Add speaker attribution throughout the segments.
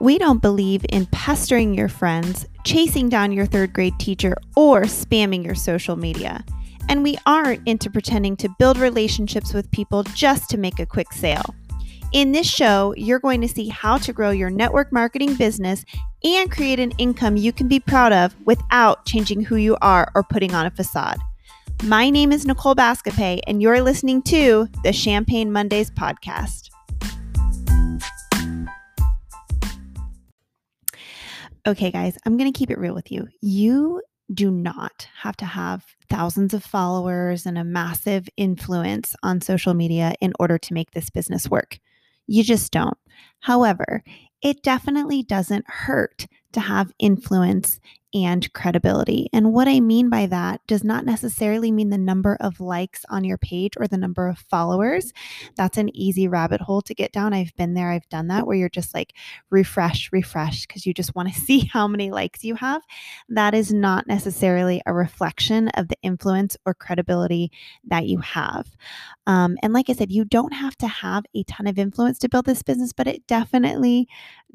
Speaker 1: We don't believe in pestering your friends, chasing down your third grade teacher, or spamming your social media. And we aren't into pretending to build relationships with people just to make a quick sale. In this show, you're going to see how to grow your network marketing business and create an income you can be proud of without changing who you are or putting on a facade. My name is Nicole Bascope, and you're listening to the Champagne Mondays podcast. Okay, guys, I'm going to keep it real with you. You do not have to have thousands of followers and a massive influence on social media in order to make this business work. You just don't. However, it definitely doesn't hurt to have influence and credibility. And what I mean by that does not necessarily mean the number of likes on your page or the number of followers. That's an easy rabbit hole to get down. I've been there, I've done that, where you're just like refresh, refresh, because you just want to see how many likes you have. That is not necessarily a reflection of the influence or credibility that you have. Um, and like I said, you don't have to have a ton of influence to build this business, but it definitely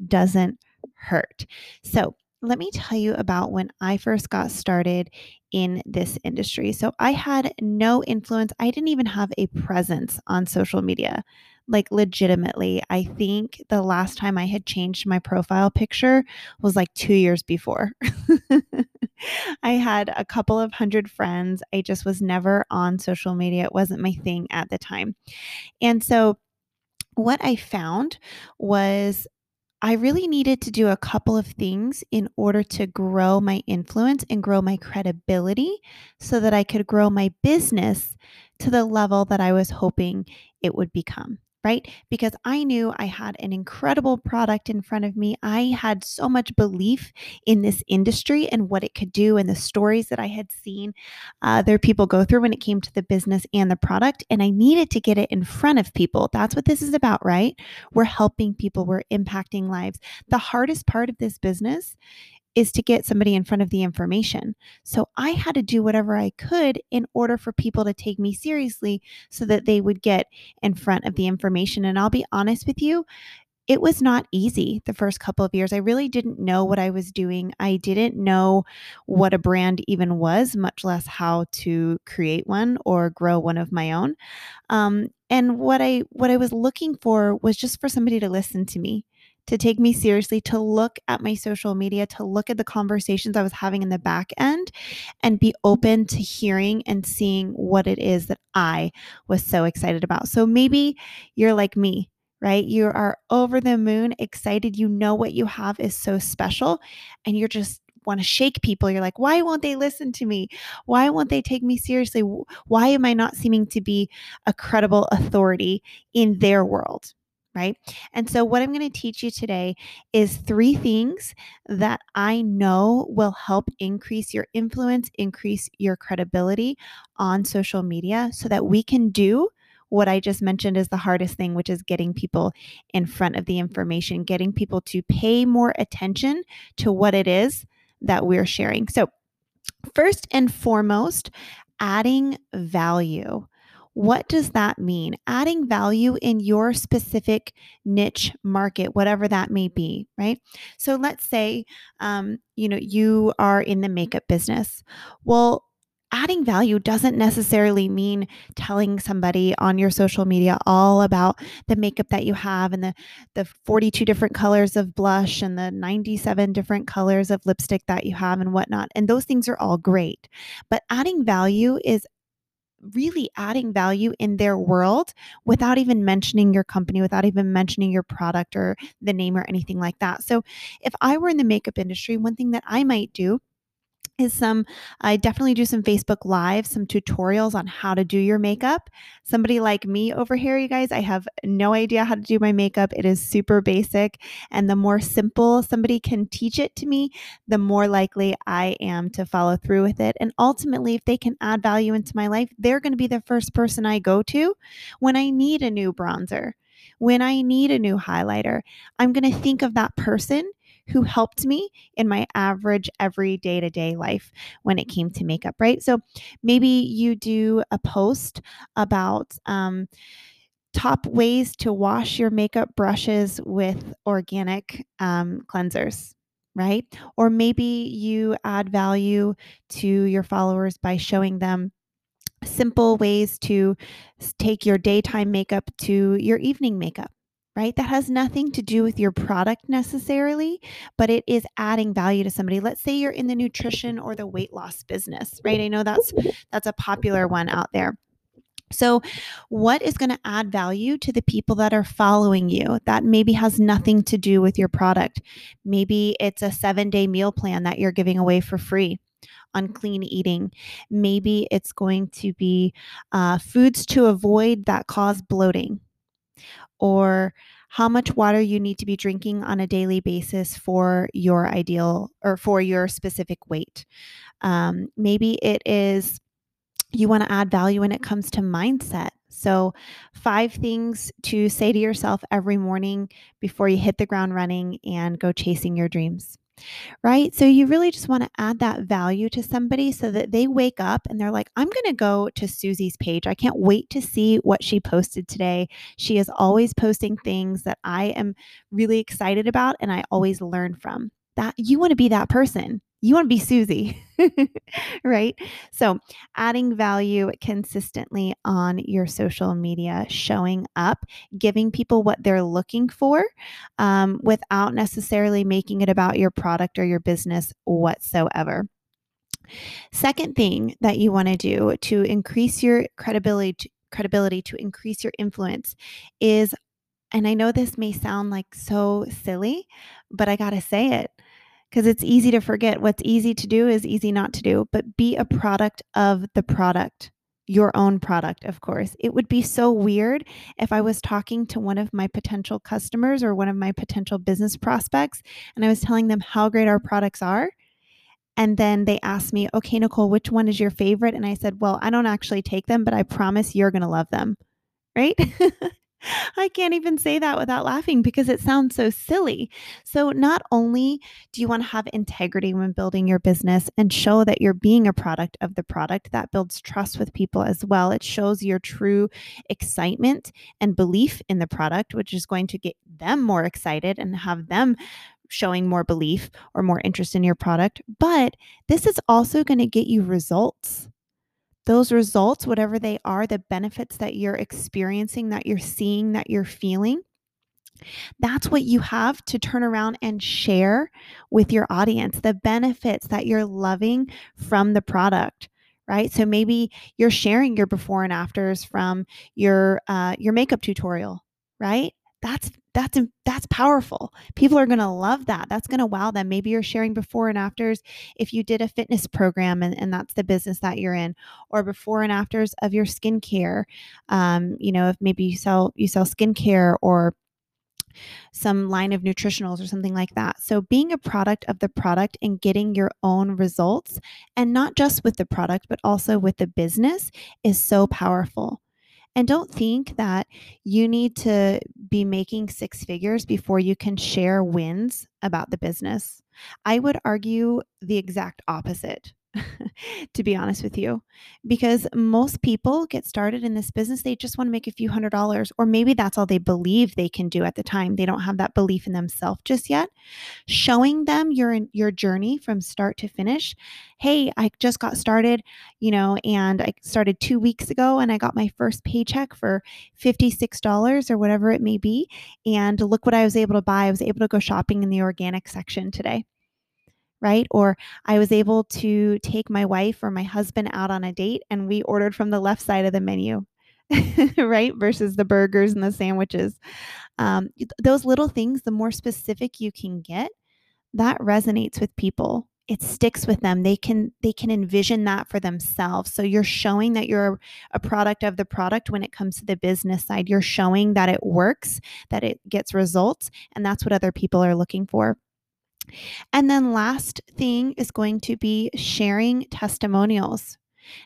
Speaker 1: doesn't hurt. So, let me tell you about when I first got started in this industry. So, I had no influence. I didn't even have a presence on social media. Like, legitimately, I think the last time I had changed my profile picture was like two years before. I had a couple of hundred friends. I just was never on social media. It wasn't my thing at the time. And so, what I found was I really needed to do a couple of things in order to grow my influence and grow my credibility so that I could grow my business to the level that I was hoping it would become right? Because I knew I had an incredible product in front of me. I had so much belief in this industry and what it could do and the stories that I had seen other people go through when it came to the business and the product. And I needed to get it in front of people. That's what this is about, right? We're helping people, we're impacting lives. The hardest part of this business is to get somebody in front of the information. So I had to do whatever I could in order for people to take me seriously so that they would get in front of the information. And I'll be honest with you, it was not easy the first couple of years. I really didn't know what I was doing. I didn't know what a brand even was, much less how to create one or grow one of my own. Um, and what I what I was looking for was just for somebody to listen to me to take me seriously, to look at my social media, to look at the conversations I was having in the back end and be open to hearing and seeing what it is that I was so excited about. So maybe you're like me, right? You are over the moon, excited. You know what you have is so special, and you're just want to shake people. You're like, why won't they listen to me? Why won't they take me seriously? Why am I not seeming to be a credible authority in their world? Right? And so, what I'm going to teach you today is three things that I know will help increase your influence, increase your credibility on social media so that we can do what I just mentioned is the hardest thing, which is getting people in front of the information, getting people to pay more attention to what it is that we're sharing. So, first and foremost, adding value. What does that mean? Adding value in your specific niche market, whatever that may be, right? So let's say, um, you know, you are in the makeup business. Well, adding value doesn't necessarily mean telling somebody on your social media all about the makeup that you have and the the 42 different colors of blush and the 97 different colors of lipstick that you have and whatnot and those things are all great but adding value is really adding value in their world without even mentioning your company, without even mentioning your product or the name or anything like that. So, if I were in the makeup industry, one thing that I might do is some I definitely do some Facebook live, some tutorials on how to do your makeup. Somebody like me over here, you guys, I have no idea how to do my makeup. It is super basic, and the more simple somebody can teach it to me, the more likely I am to follow through with it. And ultimately, if they can add value into my life, they're going to be the first person I go to when I need a new bronzer. When I need a new highlighter, I'm going to think of that person who helped me in my average every day to day life when it came to makeup, right? So maybe you do a post about, um, top ways to wash your makeup brushes with organic um, cleansers right? Or maybe you add value to your followers by showing them simple ways to take your daytime makeup to your evening makeup right? That has nothing to do with your product necessarily, but it is adding value to somebody. Let's say you're in the nutrition or the weight loss business, right? I know that's that's a popular one out there. So, what is going to add value to the people that are following you that maybe has nothing to do with your product? Maybe it's a seven day meal plan that you're giving away for free on clean eating. Maybe it's going to be uh, foods to avoid that cause bloating or how much water you need to be drinking on a daily basis for your ideal or for your specific weight. Um, maybe it is you want to add value when it comes to mindset. So, five things to say to yourself every morning before you hit the ground running and go chasing your dreams. Right. So, you really just want to add that value to somebody so that they wake up and they're like, I'm going to go to Susie's page. I can't wait to see what she posted today. She is always posting things that I am really excited about and I always learn from. That you want to be that person you want to be Susie, right? So, adding value consistently on your social media, showing up, giving people what they're looking for um, without necessarily making it about your product or your business whatsoever. Second thing that you want to do to increase your credibility, credibility to increase your influence is and I know this may sound like so silly, but I got to say it because it's easy to forget. What's easy to do is easy not to do, but be a product of the product, your own product, of course. It would be so weird if I was talking to one of my potential customers or one of my potential business prospects and I was telling them how great our products are. And then they asked me, okay, Nicole, which one is your favorite? And I said, well, I don't actually take them, but I promise you're going to love them. Right? I can't even say that without laughing because it sounds so silly. So, not only do you want to have integrity when building your business and show that you're being a product of the product, that builds trust with people as well. It shows your true excitement and belief in the product, which is going to get them more excited and have them showing more belief or more interest in your product. But this is also going to get you results those results, whatever they are, the benefits that you're experiencing, that you're seeing, that you're feeling, that's what you have to turn around and share with your audience the benefits that you're loving from the product right? So maybe you're sharing your before and afters from your uh, your makeup tutorial right that's that's that's powerful people are going to love that that's going to wow them maybe you're sharing before and afters if you did a fitness program and, and that's the business that you're in or before and afters of your skincare um, you know if maybe you sell you sell skincare or some line of nutritionals or something like that. So, being a product of the product and getting your own results, and not just with the product, but also with the business, is so powerful. And don't think that you need to be making six figures before you can share wins about the business. I would argue the exact opposite. to be honest with you, because most people get started in this business, they just want to make a few hundred dollars, or maybe that's all they believe they can do at the time. They don't have that belief in themselves just yet. Showing them your your journey from start to finish. Hey, I just got started, you know, and I started two weeks ago, and I got my first paycheck for fifty six dollars or whatever it may be, and look what I was able to buy. I was able to go shopping in the organic section today right? Or I was able to take my wife or my husband out on a date and we ordered from the left side of the menu, right? Versus the burgers and the sandwiches. Um, those little things, the more specific you can get, that resonates with people it sticks with them they can they can envision that for themselves so you're showing that you're a product of the product when it comes to the business side you're showing that it works that it gets results and that's what other people are looking for and then last thing is going to be sharing testimonials.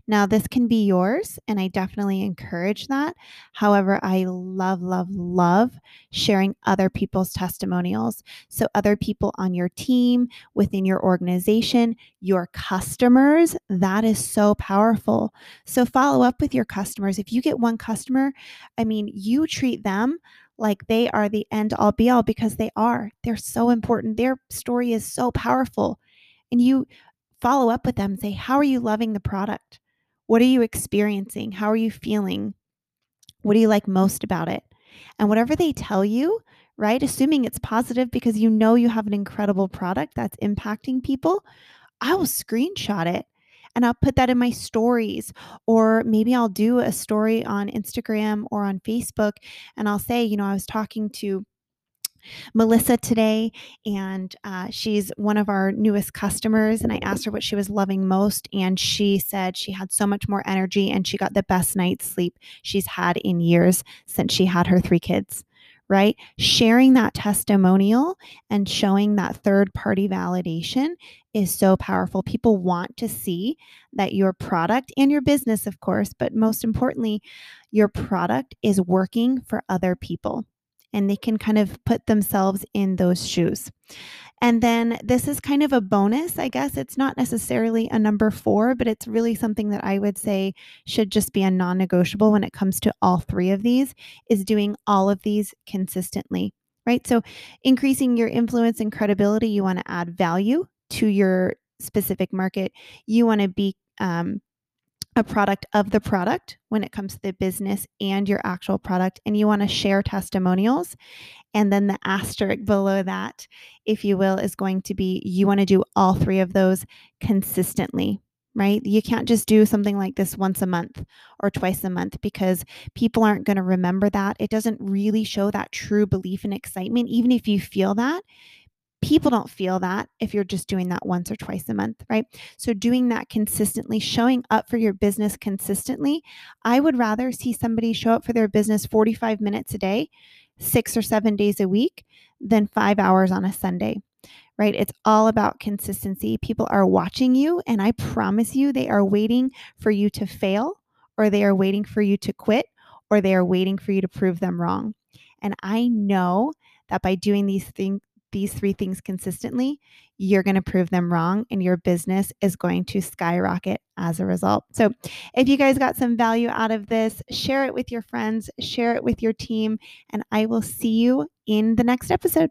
Speaker 1: Now, this can be yours, and I definitely encourage that. However, I love, love, love sharing other people's testimonials. So, other people on your team, within your organization, your customers, that is so powerful. So, follow up with your customers. If you get one customer, I mean, you treat them like they are the end all be all because they are. They're so important. Their story is so powerful. And you follow up with them say, How are you loving the product? What are you experiencing? How are you feeling? What do you like most about it? And whatever they tell you, right, assuming it's positive because you know you have an incredible product that's impacting people, I will screenshot it and I'll put that in my stories. Or maybe I'll do a story on Instagram or on Facebook and I'll say, you know, I was talking to Melissa today, and uh, she's one of our newest customers. And I asked her what she was loving most, and she said she had so much more energy and she got the best night's sleep she's had in years since she had her three kids. Right? Sharing that testimonial and showing that third party validation is so powerful. People want to see that your product and your business, of course, but most importantly, your product is working for other people and they can kind of put themselves in those shoes. And then this is kind of a bonus, I guess. It's not necessarily a number four, but it's really something that I would say should just be a non negotiable when it comes to all three of these is doing all of these consistently, right? So increasing your influence and credibility, you want to add value to your specific market. You want to be um, a product of the product when it comes to the business and your actual product, and you want to share testimonials. And then the asterisk below that, if you will, is going to be you want to do all three of those consistently, right? You can't just do something like this once a month or twice a month because people aren't going to remember that. It doesn't really show that true belief and excitement. Even if you feel that, people don't feel that if you're just doing that once or twice a month, right? So, doing that consistently, showing up for your business consistently, I would rather see somebody show up for their business 45 minutes a day, six or seven days a week, than five hours on a Sunday, right? It's all about consistency. People are watching you, and I promise you, they are waiting for you to fail, or they are waiting for you to quit, or they are waiting for you to prove them wrong. And I know that by doing these things, these three things consistently, you're going to prove them wrong and your business is going to skyrocket as a result. So, if you guys got some value out of this, share it with your friends, share it with your team, and I will see you in the next episode.